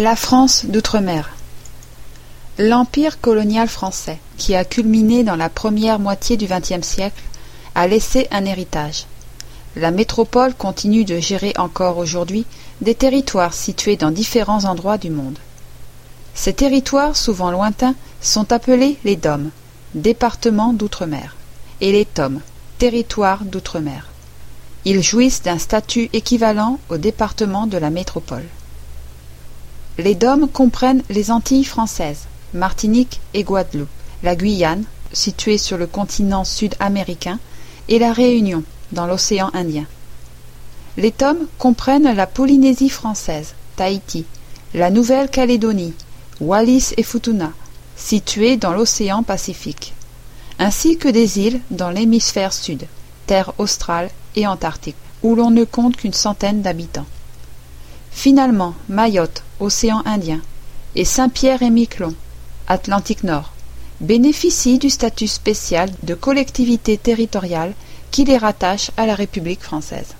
La France d'outre-mer L'empire colonial français, qui a culminé dans la première moitié du XXe siècle, a laissé un héritage. La métropole continue de gérer encore aujourd'hui des territoires situés dans différents endroits du monde. Ces territoires, souvent lointains, sont appelés les DOM, départements d'outre-mer, et les TOM, territoires d'outre-mer. Ils jouissent d'un statut équivalent au département de la métropole. Les DOM comprennent les Antilles françaises, Martinique et Guadeloupe, la Guyane, située sur le continent sud-américain, et la Réunion, dans l'océan Indien. Les tomes comprennent la Polynésie française, Tahiti, la Nouvelle-Calédonie, Wallis et Futuna, situées dans l'océan Pacifique, ainsi que des îles dans l'hémisphère sud, terre australe et antarctique, où l'on ne compte qu'une centaine d'habitants. Finalement, Mayotte, océan Indien, et Saint-Pierre et Miquelon, Atlantique Nord, bénéficient du statut spécial de collectivité territoriale qui les rattache à la République française.